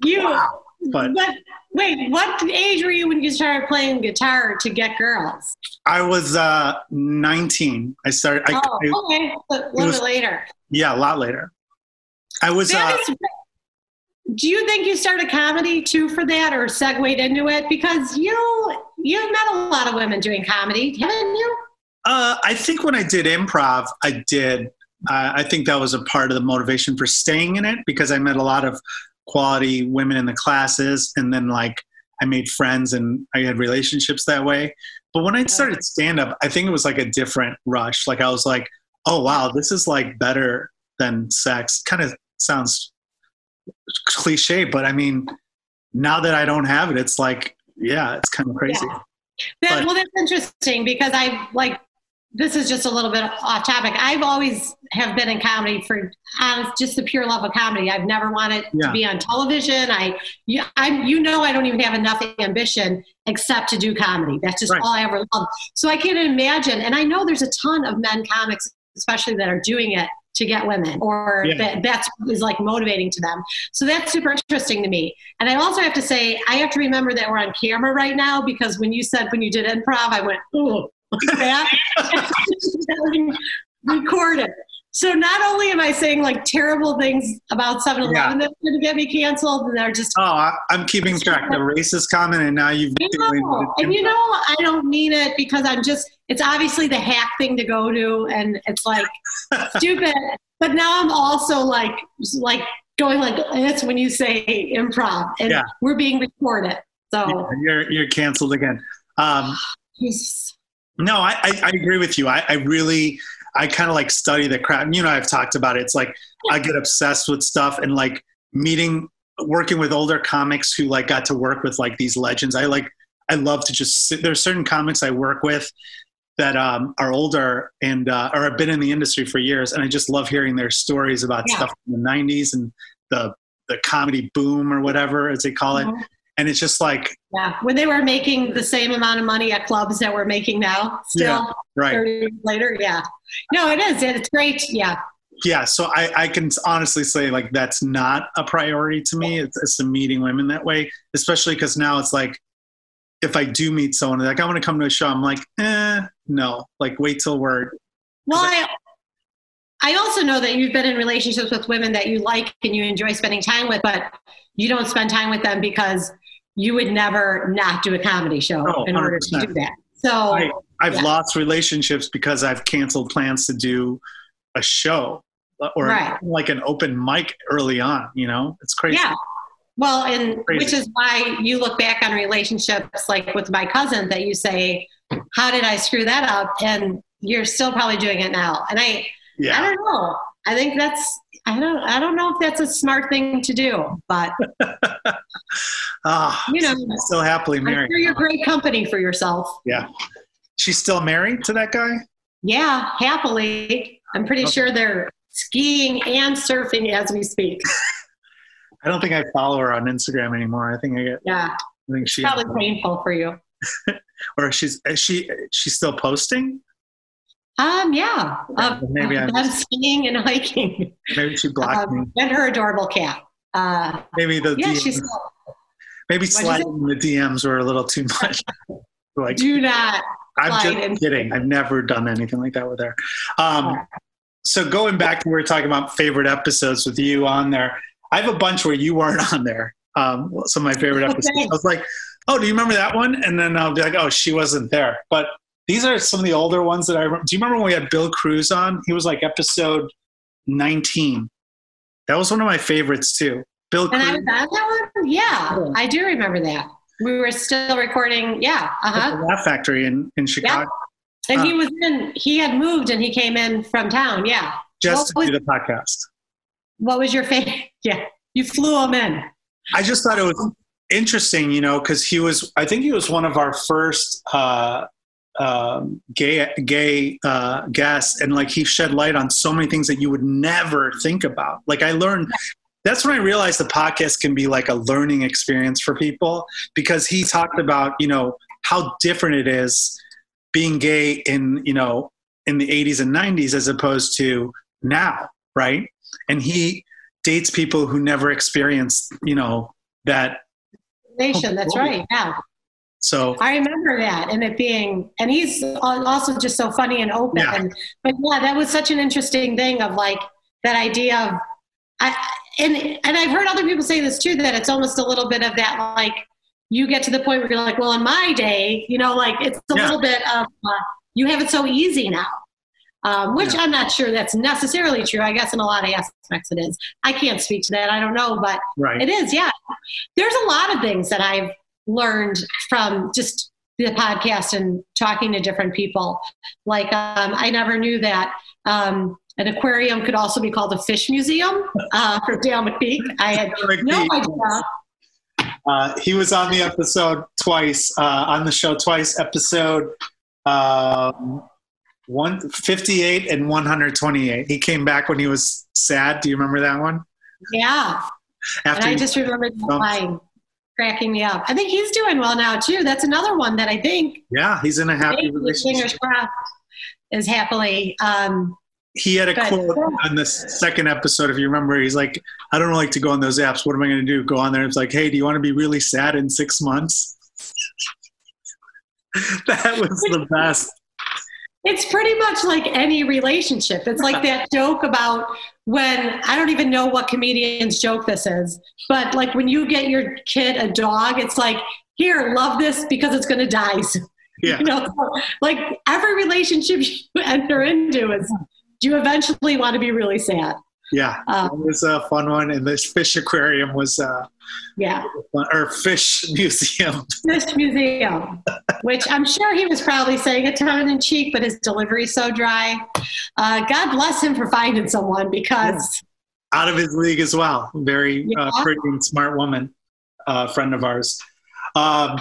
Speaker 3: You,
Speaker 2: Wow. But-
Speaker 3: but wait, what age were you when you started playing guitar to get girls?
Speaker 2: i was uh 19 i started I,
Speaker 3: oh,
Speaker 2: I-
Speaker 3: okay, a little
Speaker 2: was-
Speaker 3: bit later.
Speaker 2: yeah a lot later i was
Speaker 3: That
Speaker 2: uh,
Speaker 3: do you think you started comedy too for that, or segued into it? Because you you've met a lot of women doing comedy, haven't you?
Speaker 2: uh i think when i did improv i did uh, i think that was a part of the motivation for staying in it because i met a lot of quality women in the classes and then like i made friends and i had relationships that way but when i started stand up i think it was like a different rush like i was like oh wow this is like better than sex kind of sounds cliche but i mean now that i don't have it it's like yeah it's kind of crazy
Speaker 3: Yeah. That,
Speaker 2: But-
Speaker 3: well, that's interesting because I like this is just a little bit off topic. I've always have been in comedy for honest, just the pure love of comedy. I've never wanted
Speaker 2: Yeah.
Speaker 3: to be on television. I, you, I, you know, I don't even have enough ambition except to do comedy. That's just
Speaker 2: Right.
Speaker 3: all I ever loved. So I can't imagine. And I know there's a ton of men comics, especially that are doing it to get women or
Speaker 2: Yeah.
Speaker 3: that that's is like motivating to them. So that's super interesting to me. And I also have to say, I have to remember that we're on camera right now because when you said when you did improv, I went, ooh, that. recorded. So not only am I saying like terrible things about 7 Eleven
Speaker 2: Yeah.
Speaker 3: that's going to get me canceled, and they're just
Speaker 2: Oh, I, I'm keeping track. The racist comment, and now you've.
Speaker 3: Know. And you know, I don't mean it because I'm just, it's obviously the hack thing to go to and it's like stupid. But now I'm also like, like going like, that's when you say improv and
Speaker 2: Yeah.
Speaker 3: we're being recorded. So,
Speaker 2: you're you're canceled again. Um, no, I, I, I agree with you. I, I really, I kind of like study the crap. And You know, I've talked about it. It's like I get obsessed with stuff and like meeting, working with older comics who like got to work with like these legends. I like, I love to just sit. There's certain comics I work with that um, are older and uh, or have been in the industry for years, and I just love hearing their stories about
Speaker 3: Yeah.
Speaker 2: stuff in the '90s and the the comedy boom or whatever as they call it. And it's just like,
Speaker 3: Yeah. When they were making the same amount of money at clubs that we're making now, still
Speaker 2: right.
Speaker 3: 30 years later. Yeah. No, it is. It's great. Yeah.
Speaker 2: yeah so I, I can honestly say like that's not a priority to me it's, it's meeting women that way especially because now it's like if i do meet someone like i want to come to a show i'm like eh no like wait till we're
Speaker 3: Well, I, I also know that you've been in relationships with women that you like and you enjoy spending time with, but you don't spend time with them because you would never not do a comedy show
Speaker 2: Oh,
Speaker 3: in order to
Speaker 2: 100%.
Speaker 3: do that. So,
Speaker 2: I, i've
Speaker 3: Yeah.
Speaker 2: lost relationships because i've canceled plans to do a show uh, or
Speaker 3: Right.
Speaker 2: like an open mic early on. You know, it's crazy.
Speaker 3: Yeah. Well, and
Speaker 2: Crazy.
Speaker 3: which is why you look back on relationships like with my cousin that you say, How did I screw that up? And you're still probably doing it now. And I
Speaker 2: yeah.
Speaker 3: I don't know. I think that's I don't I don't know if that's a smart thing to do, but
Speaker 2: Ah,
Speaker 3: you know
Speaker 2: still happily
Speaker 3: I'm
Speaker 2: married.
Speaker 3: sure you're great company for yourself.
Speaker 2: Yeah. She's still married to that guy.
Speaker 3: Yeah, happily. I'm pretty
Speaker 2: Okay.
Speaker 3: sure they're skiing and surfing as we speak.
Speaker 2: I don't think I follow her on Instagram anymore. I think I get.
Speaker 3: Yeah,
Speaker 2: I think she
Speaker 3: probably painful for you.
Speaker 2: or she's is she she's still posting.
Speaker 3: Um, yeah,
Speaker 2: Maybe
Speaker 3: of
Speaker 2: I'm-
Speaker 3: skiing and hiking,
Speaker 2: Maybe she blocked me.
Speaker 3: um, and her adorable cat. Uh,
Speaker 2: Maybe the
Speaker 3: yeah,
Speaker 2: DMs,
Speaker 3: she's
Speaker 2: maybe sliding the DMs were a little too much. like
Speaker 3: do not.
Speaker 2: I'm just
Speaker 3: in.
Speaker 2: kidding. I've never done anything like that with her. Um,
Speaker 3: Yeah.
Speaker 2: so going back to we were talking about favorite episodes with you on there. I have a bunch where you weren't on there. Um, some of my favorite
Speaker 3: Okay.
Speaker 2: episodes. I was like, oh, do you remember that one? And then I'll be like, oh, she wasn't there. But these are some of the older ones that I remember. Do you remember when we had Bill Cruz on? He was like episode 19. That was one of my favorites too. Bill
Speaker 3: And I was on that one. Yeah, I do remember that. We were still recording. Yeah, uh
Speaker 2: at
Speaker 3: huh.
Speaker 2: the Laugh Factory in, in Chicago,
Speaker 3: And he
Speaker 2: Uh.
Speaker 3: was in. He had moved and he came in from town. Yeah.
Speaker 2: just
Speaker 3: What
Speaker 2: to
Speaker 3: was-
Speaker 2: do the podcast.
Speaker 3: What was your favorite? Yeah, you flew him in.
Speaker 2: I just thought it was interesting, you know, because he was, I think he was one of our first uh, um, gay gay uh, guests, and like he shed light on so many things that you would never think about. Like I learned. That's when I realized the podcast can be like a learning experience for people because he talked about, you know, how different it is being gay in, you know, in the 80s and 90s as opposed to now, right? And he dates people who never experienced, you know, that.
Speaker 3: Nation. That's right. Yeah.
Speaker 2: So
Speaker 3: I remember that and it being, and he's also just so funny and open.
Speaker 2: Yeah.
Speaker 3: But yeah, that was such an interesting thing of like that idea of, I, and and I've heard other people say this too that it's almost a little bit of that like you get to the point where you're like, well, in my day, you know, like it's a
Speaker 2: Yeah.
Speaker 3: little bit of uh, you have it so easy now. Um, which
Speaker 2: Yeah.
Speaker 3: I'm not sure that's necessarily true. I guess in a lot of aspects it is. I can't speak to that. I don't know, but
Speaker 2: right,
Speaker 3: it is, yeah. There's a lot of things that I've learned from just the podcast and talking to different people. Like, um, I never knew that um, an aquarium could also be called a fish museum uh, for Dale McPeak. I had no idea.
Speaker 2: Uh, he was on the episode twice, uh, on the show twice. Episode um, one fifty-eight and one hundred twenty-eight. He came back when he was sad. Do you remember that one?
Speaker 3: Yeah. And
Speaker 2: After
Speaker 3: I
Speaker 2: he-
Speaker 3: just remember that line cracking me up. I think he's doing well now, too. That's another one that I think
Speaker 2: yeah, he's in a happy relationship.
Speaker 3: fingers crossed is happily. Um,
Speaker 2: he had a
Speaker 3: Good.
Speaker 2: quote on the second episode, if you remember. He's like, I don't like to go on those apps. What am I going to do? Go on there. It's like, hey, do you want to be really sad in six months? that was the best.
Speaker 3: It's pretty much like any relationship. It's like that joke about when I don't even know what comedian's joke this is, but like when you get your kid a dog, it's like, here, love this because it's going to die. soon."
Speaker 2: Yeah.
Speaker 3: You know, like every relationship you enter into is, do you eventually want to be really sad.
Speaker 2: Yeah.
Speaker 3: Uh,
Speaker 2: it was a fun one. And this fish aquarium was, uh,
Speaker 3: yeah.
Speaker 2: or fish museum.
Speaker 3: Fish Museum, which I'm sure he was probably saying a tongue in cheek, but his delivery's so dry. Uh, God bless him for finding someone because.
Speaker 2: out of his league as well. Very uh, pretty and smart woman, uh, friend of ours. Um,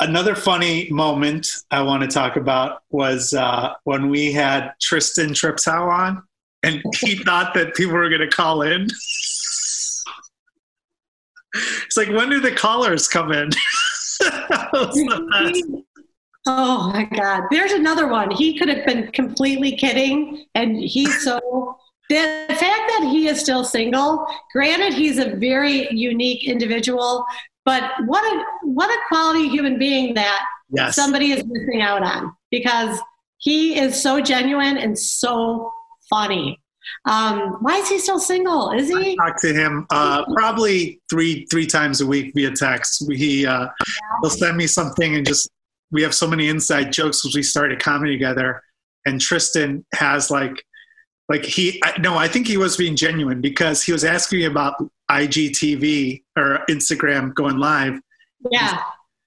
Speaker 2: another funny moment I want to talk about was uh, when we had Tristan Triptow on, and he thought that people were going to call in. It's like, when do the callers come in? That was the best.
Speaker 3: Oh my God. There's another one. He could have been completely kidding. And he's so. The fact that he is still single, granted, he's a very unique individual, but what a what a quality human being that
Speaker 2: yes.
Speaker 3: somebody is missing out on because he is so genuine and so funny. Um, why is he still single? Is he?
Speaker 2: talk to him uh, probably three three times a week via text. He uh, he'll send me something and just we have so many inside jokes as we started comedy together. And Tristan has like like he I, no i think he was being genuine because he was asking me about igtv or instagram going live
Speaker 3: Yeah.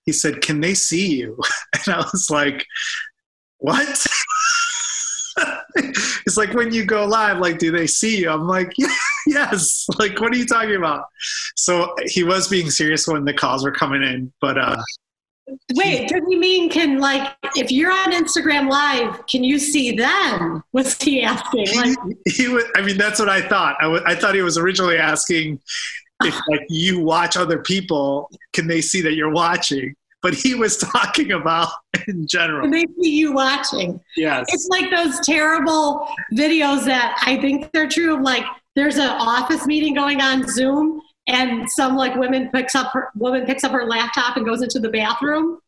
Speaker 2: he said can they see you and i was like what it's like when you go live like do they see you i'm like yeah, yes like what are you talking about so he was being serious when the calls were coming in but uh
Speaker 3: Wait, does he mean can like if you're on Instagram Live, can you see them? Was he asking?
Speaker 2: he,
Speaker 3: Like,
Speaker 2: he was i mean that's what i thought I wa- I thought he was originally asking if like you watch other people can they see that you're watching but he was talking about in general
Speaker 3: can they see you watching?
Speaker 2: yes
Speaker 3: It's like those terrible videos that I think they're true. Of like, there's an office meeting going on Zoom, and some like woman picks up her woman picks up her laptop and goes into the bathroom.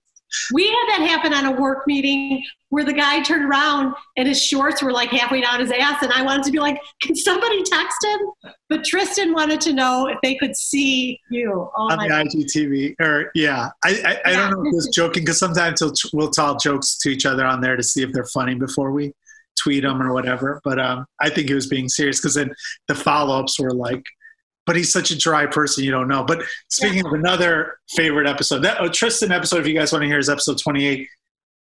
Speaker 3: We had that happen on a work meeting where the guy turned around and his shorts were like halfway down his ass, and I wanted to be like, "Can somebody text him?" But Tristan wanted to know if they could see you. Oh
Speaker 2: on the IGTV, or yeah, I I, I don't know if he was joking because sometimes we'll tell jokes to each other on there to see if they're funny before we tweet them or whatever. But um, I think he was being serious because then the follow ups were like, "But he's such a dry person, you don't know." But speaking of another favorite episode, that oh, Tristan episode, if you guys want to hear, is episode twenty eight.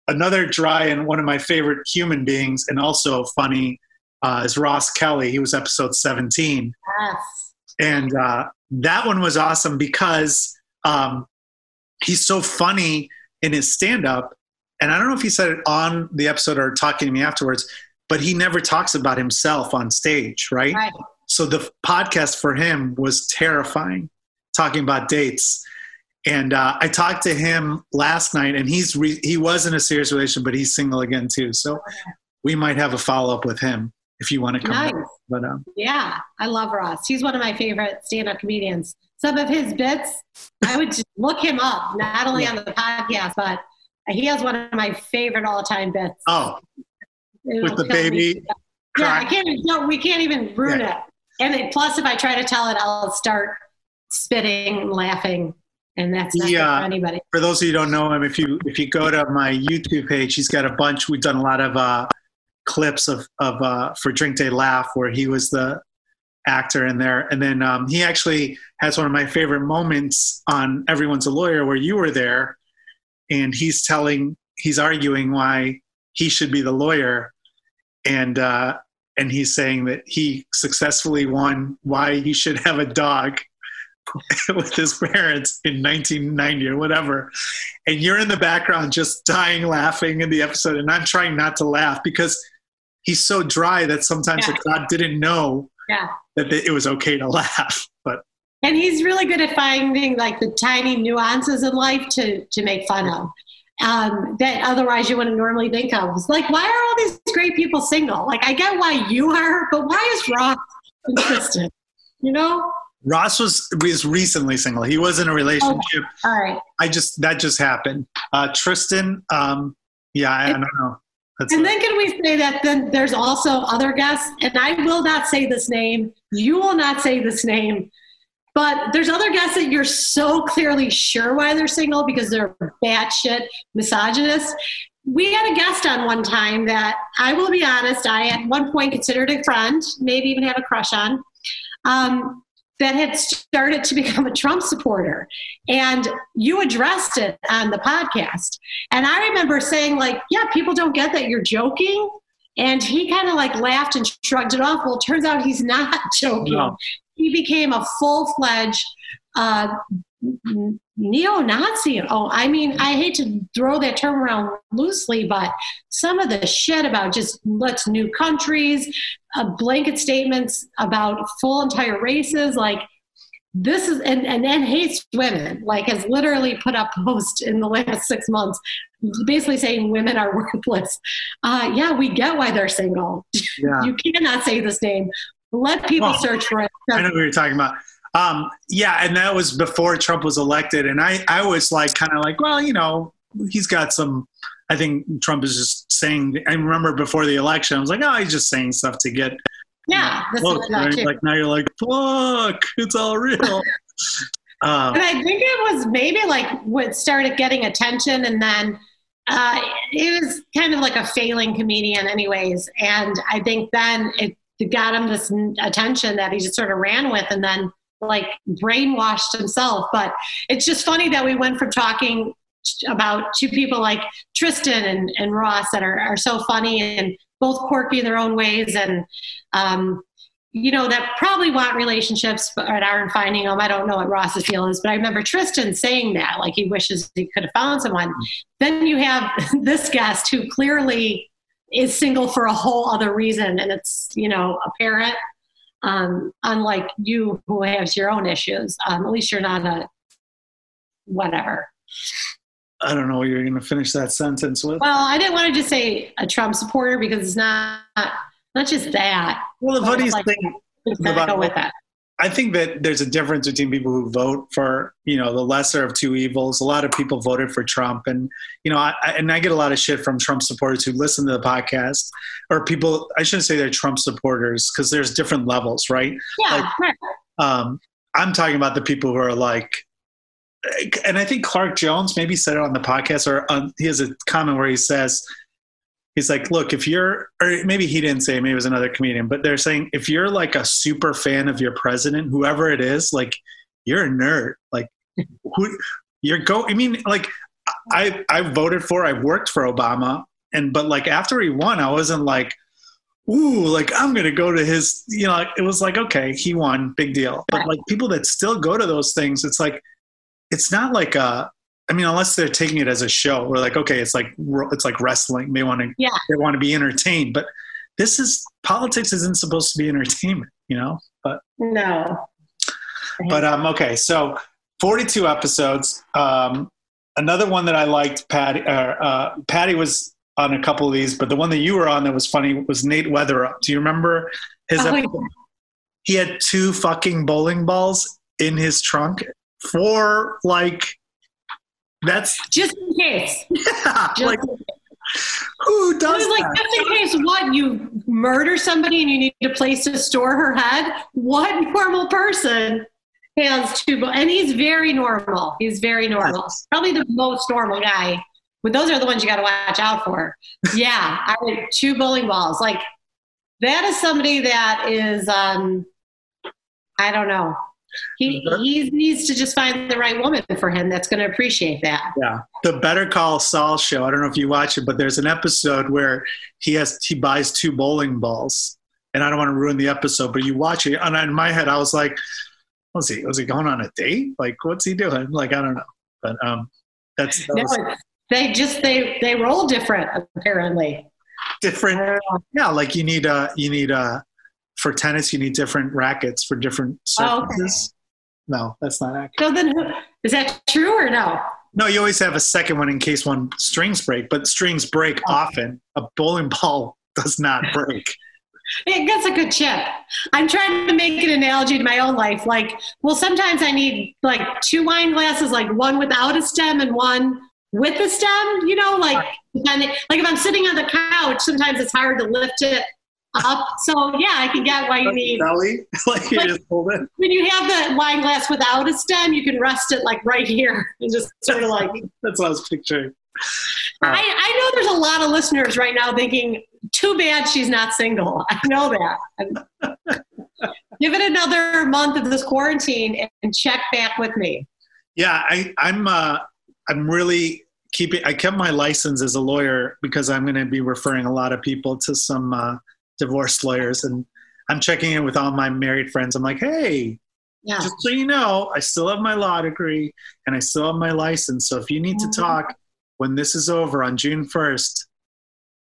Speaker 2: Another dry and one of my favorite human beings, and also funny, uh, is Ross Kelly. He was episode seventeen
Speaker 3: Yes.
Speaker 2: and uh, that one was awesome because um, he's so funny in his stand-up and i don't know if he said it on the episode or talking to me afterwards but he never talks about himself on stage right,
Speaker 3: Right.
Speaker 2: so the podcast for him was terrifying talking about dates and uh, i talked to him last night and he's re- he was in a serious relation but he's single again too so we might have a follow-up with him if you want to come
Speaker 3: Nice.
Speaker 2: back. but um,
Speaker 3: Yeah, I love Ross. He's one of my favorite stand-up comedians. Some of his bits, I would just look him up, not only on the podcast, but he has one of my favorite all-time bits.
Speaker 2: oh
Speaker 3: It'll
Speaker 2: with the baby
Speaker 3: Yeah, I can't. No, we can't even ruin it. And it, plus, if I try to tell it, I'll start spitting and laughing, and that's not
Speaker 2: Yeah.
Speaker 3: for anybody.
Speaker 2: for those of you who don't know him, if you if you go to my YouTube page, he's got a bunch. We've done a lot of uh, clips of of uh, for Drink Day Laugh, where he was the actor in there, and then um, he actually has one of my favorite moments on Everyone's a Lawyer, where you were there, and he's telling he's arguing why he should be the lawyer, and uh, and he's saying that he successfully won why he should have a dog with his parents in 1990 or whatever and you're in the background just dying laughing in the episode and i'm trying not to laugh because he's so dry that sometimes
Speaker 3: Yeah.
Speaker 2: the crowd didn't know
Speaker 3: Yeah.
Speaker 2: that it was okay to laugh but
Speaker 3: And he's really good at finding like the tiny nuances in life to to make fun of. Um, that otherwise you wouldn't normally think of. It's like, why are all these great people single? Like, I get why you are, but why is Ross interested? You know?
Speaker 2: Ross was was recently single. He was in a relationship.
Speaker 3: All right.
Speaker 2: i just that just happened. Uh tristan um yeah i, I don't know. That's
Speaker 3: And then can we say that then there's also other guests, and I will not say this name, you will not say this name, but there's other guests that you're so clearly sure why they're single because they're batshit misogynist. We had a guest on one time that I will be honest, I at one point considered a friend, maybe even have a crush on, um, that had started to become a Trump supporter. And you addressed it on the podcast. And I remember saying, like, yeah, people don't get that you're joking. And he kind of like laughed and shrugged it off. Well, it turns out he's not joking.
Speaker 2: No.
Speaker 3: He became a full fledged uh, neo Nazi. Oh, I mean, I hate to throw that term around loosely, but some of the shit about just let's new countries, uh, blanket statements about full entire races, like this is and, and then hates women like has literally put up posts in the last six months basically saying women are worthless. Uh, yeah we get why they're single.
Speaker 2: Yeah.
Speaker 3: You cannot say this name. Let people
Speaker 2: Well,
Speaker 3: search for it.
Speaker 2: I know what you're talking about. Um, yeah, and that was before Trump was elected, and I, I was like, kind of like, well, you know, he's got some. I think Trump is just saying. I remember before the election, I was like, oh, he's just saying stuff to get.
Speaker 3: yeah this
Speaker 2: votes,
Speaker 3: is not
Speaker 2: right? Like now, you're like, fuck, it's all real. um,
Speaker 3: and i think it was maybe like what started getting attention and then uh, it was kind of like a failing comedian anyways and i think then it got him this attention that he just sort of ran with and then like brainwashed himself. But it's just funny that we went from talking about two people like Tristan and, and Ross that are, are so funny and both quirky in their own ways and um, you know that probably want relationships but aren't finding them. I don't know what Ross's deal is, but I remember Tristan saying that, like he wishes he could have found someone. Then you have this guest who clearly is single for a whole other reason, and it's you know apparent. Um, unlike you, who has your own issues, um, at least you're not a whatever.
Speaker 2: I don't know what you're going to finish that sentence with.
Speaker 3: Well, I didn't want to just say a Trump supporter because it's not not just that.
Speaker 2: Well, the funny like, thing about go with that. I think that there's a difference between people who vote for, you know, the lesser of two evils. A lot of people voted for Trump, and you know, I, and I get a lot of shit from Trump supporters who listen to the podcast, or people. I shouldn't say they're Trump supporters because there's different levels, right?
Speaker 3: Yeah. Like.
Speaker 2: Um, I'm talking about the people who are like, and I think Clark Jones maybe said it on the podcast, or on, he has a comment where he says, he's like, look, if you're, or maybe he didn't say, it, maybe it was another comedian, but they're saying if you're like a super fan of your president, whoever it is, like you're a nerd. Like who you're go. I mean, like I I voted for, I worked for Obama, and but like after he won, I wasn't like. Ooh, like I'm gonna go to his, you know, it was like, okay, he won, big deal. But like people that still go to those things, it's like, it's not like a, I mean, unless they're taking it as a show, we're like, okay, it's like it's like wrestling. They want to,
Speaker 3: yeah.
Speaker 2: they want to be entertained. But this is politics isn't supposed to be entertainment, you know. But
Speaker 3: no.
Speaker 2: But um, okay, so forty-two episodes. Um, another one that I liked, Patty. Uh, uh, Patty was on a couple of these, but the one that you were on that was funny was Nate Weatherup. Do you remember his? Oh, episode? He had two fucking bowling balls in his trunk for like that's
Speaker 3: just in case.
Speaker 2: Yeah, just like, who does
Speaker 3: like that? just in case what you murder somebody and you need a place to store her head? What normal person has two? And he's very normal. He's very normal. Yes. Probably the most normal guy. But those are the ones you got to watch out for. Yeah, I mean, two bowling balls. Like that is somebody that is. um I don't know. He, he needs to just find the right woman for him that's going to appreciate that.
Speaker 2: Yeah. The Better Call Saul show. I don't know if you watch it, but there's an episode where he has he buys two bowling balls, and I don't want to ruin the episode, but you watch it, and in my head, I was like, "Was he? Was he going on a date? Like, what's he doing? Like, I don't know." But um, that's that
Speaker 3: no, was, they just they they roll different apparently.
Speaker 2: Different, yeah. Like you need a you need a for tennis, you need different rackets for different surfaces. Oh, okay. No, that's not accurate.
Speaker 3: So then, is that true or no?
Speaker 2: No, you always have a second one in case one strings break, but strings break oh. often. A bowling ball does not break.
Speaker 3: It gets a good chip. I'm trying to make an analogy to my own life. Like, well, sometimes I need like two wine glasses, like one without a stem and one with a stem. You know, like like if I'm sitting on the couch, sometimes it's hard to lift it up. So yeah, I can get why you need
Speaker 2: belly. like you like, just hold it.
Speaker 3: When you have the wine glass without a stem, you can rest it like right here and just sort of like.
Speaker 2: That's what I was picturing.
Speaker 3: Uh, I, I know there's a lot of listeners right now thinking, too bad she's not single. I know that. Give it another month of this quarantine and check back with me.
Speaker 2: Yeah, I, I'm. Uh, I'm really keeping. I kept my license as a lawyer because I'm going to be referring a lot of people to some uh, divorce lawyers and I'm checking in with all my married friends. I'm like, hey, yeah. just so you know, I still have my law degree and I still have my license. So if you need mm-hmm. to talk when this is over on June 1st,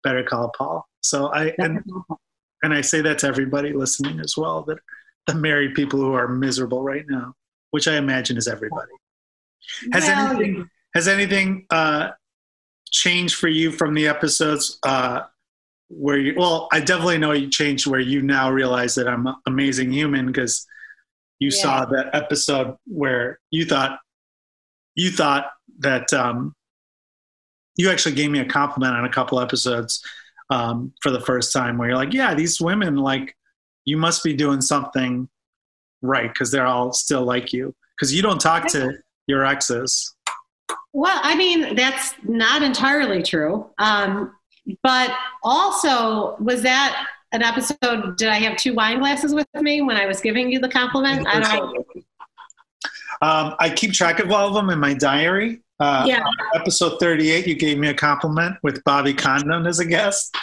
Speaker 2: better call Paul. So I and, and I say that to everybody listening as well that the married people who are miserable right now, which I imagine is everybody. Has well, anything has anything uh, changed for you from the episodes uh, where you well i definitely know you changed where you now realize that i'm an amazing human because you yeah. saw that episode where you thought you thought that um, you actually gave me a compliment on a couple episodes um, for the first time where you're like yeah these women like you must be doing something right because they're all still like you. Because you don't talk to your exes.
Speaker 3: Well i mean that's not entirely true. Um, but also was that an episode, did I have two wine glasses with me when I was giving you the compliment? I don't know.
Speaker 2: Um, I keep track of all of them in my diary. Uh,
Speaker 3: Yeah.
Speaker 2: Episode 38, you gave me a compliment with Bobby Condon as a guest.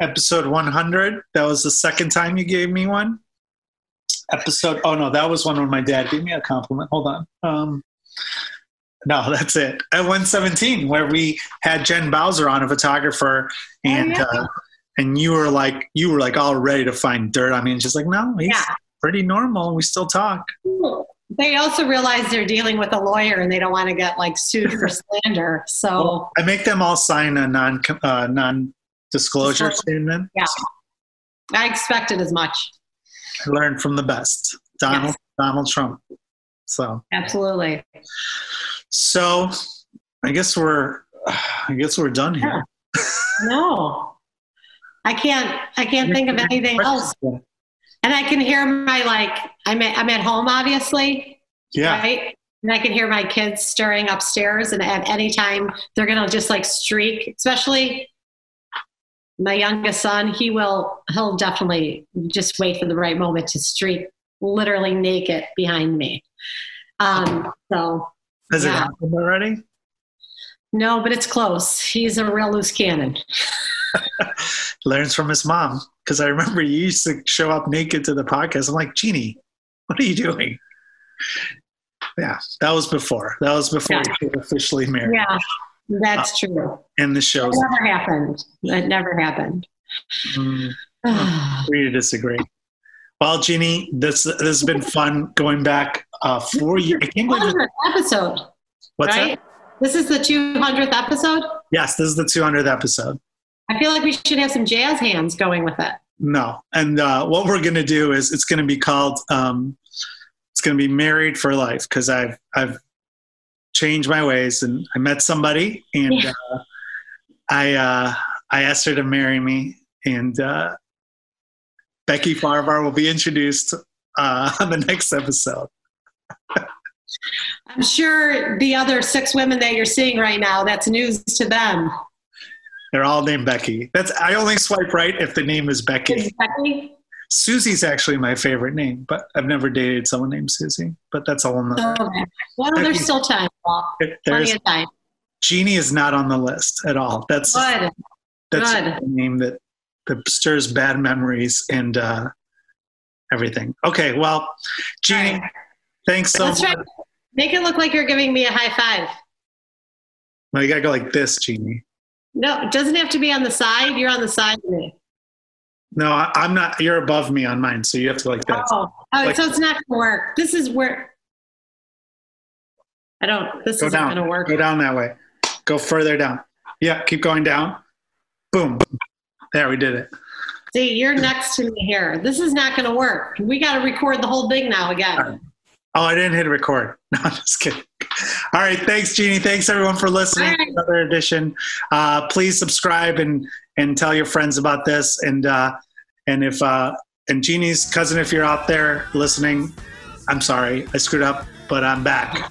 Speaker 2: Episode 100, that was the second time you gave me one. Episode, oh no, that was one when my dad gave me a compliment. Hold on. Um, no, that's it. At 117, where we had Jen Bowser on, a photographer, and
Speaker 3: yeah.
Speaker 2: uh, and you were like, you were like all ready to find dirt. I mean, she's like, no, he's
Speaker 3: Yeah.
Speaker 2: pretty normal. We still talk.
Speaker 3: They also realize they're dealing with a lawyer and they don't want to get like sued for slander. So
Speaker 2: I make them all sign a non uh, non disclosure
Speaker 3: Disclosure.
Speaker 2: statement.
Speaker 3: Yeah. I expected as much.
Speaker 2: I learned from the best, Donald
Speaker 3: Yes.
Speaker 2: Donald Trump. So
Speaker 3: Absolutely.
Speaker 2: So I guess we're I guess we're done here.
Speaker 3: No. I can't I can't think of anything else. And I can hear my like I'm at, I'm at home obviously,
Speaker 2: Yeah,
Speaker 3: right? And I can hear my kids stirring upstairs and at any time they're going to just like streak, especially my youngest son, he will he'll definitely just wait for the right moment to streak literally naked behind me. Um so
Speaker 2: has it happened already?
Speaker 3: no, but it's close. He's a real loose cannon.
Speaker 2: Learns from his mom because I remember you used to show up naked to the podcast. I'm like, Jeannie, what are you doing? Yeah, that was before. That was before
Speaker 3: Yeah.
Speaker 2: you were officially married.
Speaker 3: Yeah. That's true.
Speaker 2: And the show
Speaker 3: never happened. It never happened.
Speaker 2: Mm, agree to disagree. Well, Jeannie, this this has been fun going back uh, four years. I can't believe
Speaker 3: episode,
Speaker 2: What's
Speaker 3: right?
Speaker 2: that?
Speaker 3: This is the 200th episode.
Speaker 2: Yes, this is the 200th episode.
Speaker 3: I feel like we should have some jazz hands going with it.
Speaker 2: No, and uh, what we're going to do is it's going to be called um, it's going to be married for life because I've I've changed my ways and I met somebody and
Speaker 3: Yeah.
Speaker 2: uh, I uh, I asked her to marry me and uh, Becky Farvar will be introduced uh, on the next episode.
Speaker 3: I'm sure the other six women that you're seeing right now, that's news to them.
Speaker 2: They're all named Becky. That's I only swipe right if the name is Becky.
Speaker 3: Is Becky?
Speaker 2: Susie's actually my favorite name, but I've never dated someone named Susie. But that's a whole nother.
Speaker 3: Okay. Well, there's still time. Plenty of time.
Speaker 2: Jeannie is not on the list at all. That's
Speaker 3: Good.
Speaker 2: that's
Speaker 3: good.
Speaker 2: a name that that stirs bad memories and uh, everything. Okay, well, Jeannie,
Speaker 3: All right.
Speaker 2: Thanks so
Speaker 3: Let's
Speaker 2: much.
Speaker 3: try. Make it look like you're giving me a high five.
Speaker 2: No, you gotta go like this, Jeannie.
Speaker 3: No, it doesn't have to be on the side. You're on the side of me.
Speaker 2: No, I, I'm not. You're above me on mine, so you have to like this.
Speaker 3: Oh, oh
Speaker 2: Like-
Speaker 3: so it's not going to work. This is where I don't. This isn't
Speaker 2: down.
Speaker 3: going to work.
Speaker 2: Go down that way. Go further down. Yeah, keep going down. Boom. There, we did it.
Speaker 3: See, you're next to me here. This is not going to work. We got to record the whole thing now again.
Speaker 2: Oh, I didn't hit record. No, I'm just kidding. All right. Thanks, Jeannie. Thanks, everyone, for listening
Speaker 3: All
Speaker 2: to
Speaker 3: right.
Speaker 2: another edition. Uh, please subscribe and and tell your friends about this. And uh, and if uh, and Jeannie's cousin, if you're out there listening, I'm sorry I screwed up, but I'm back.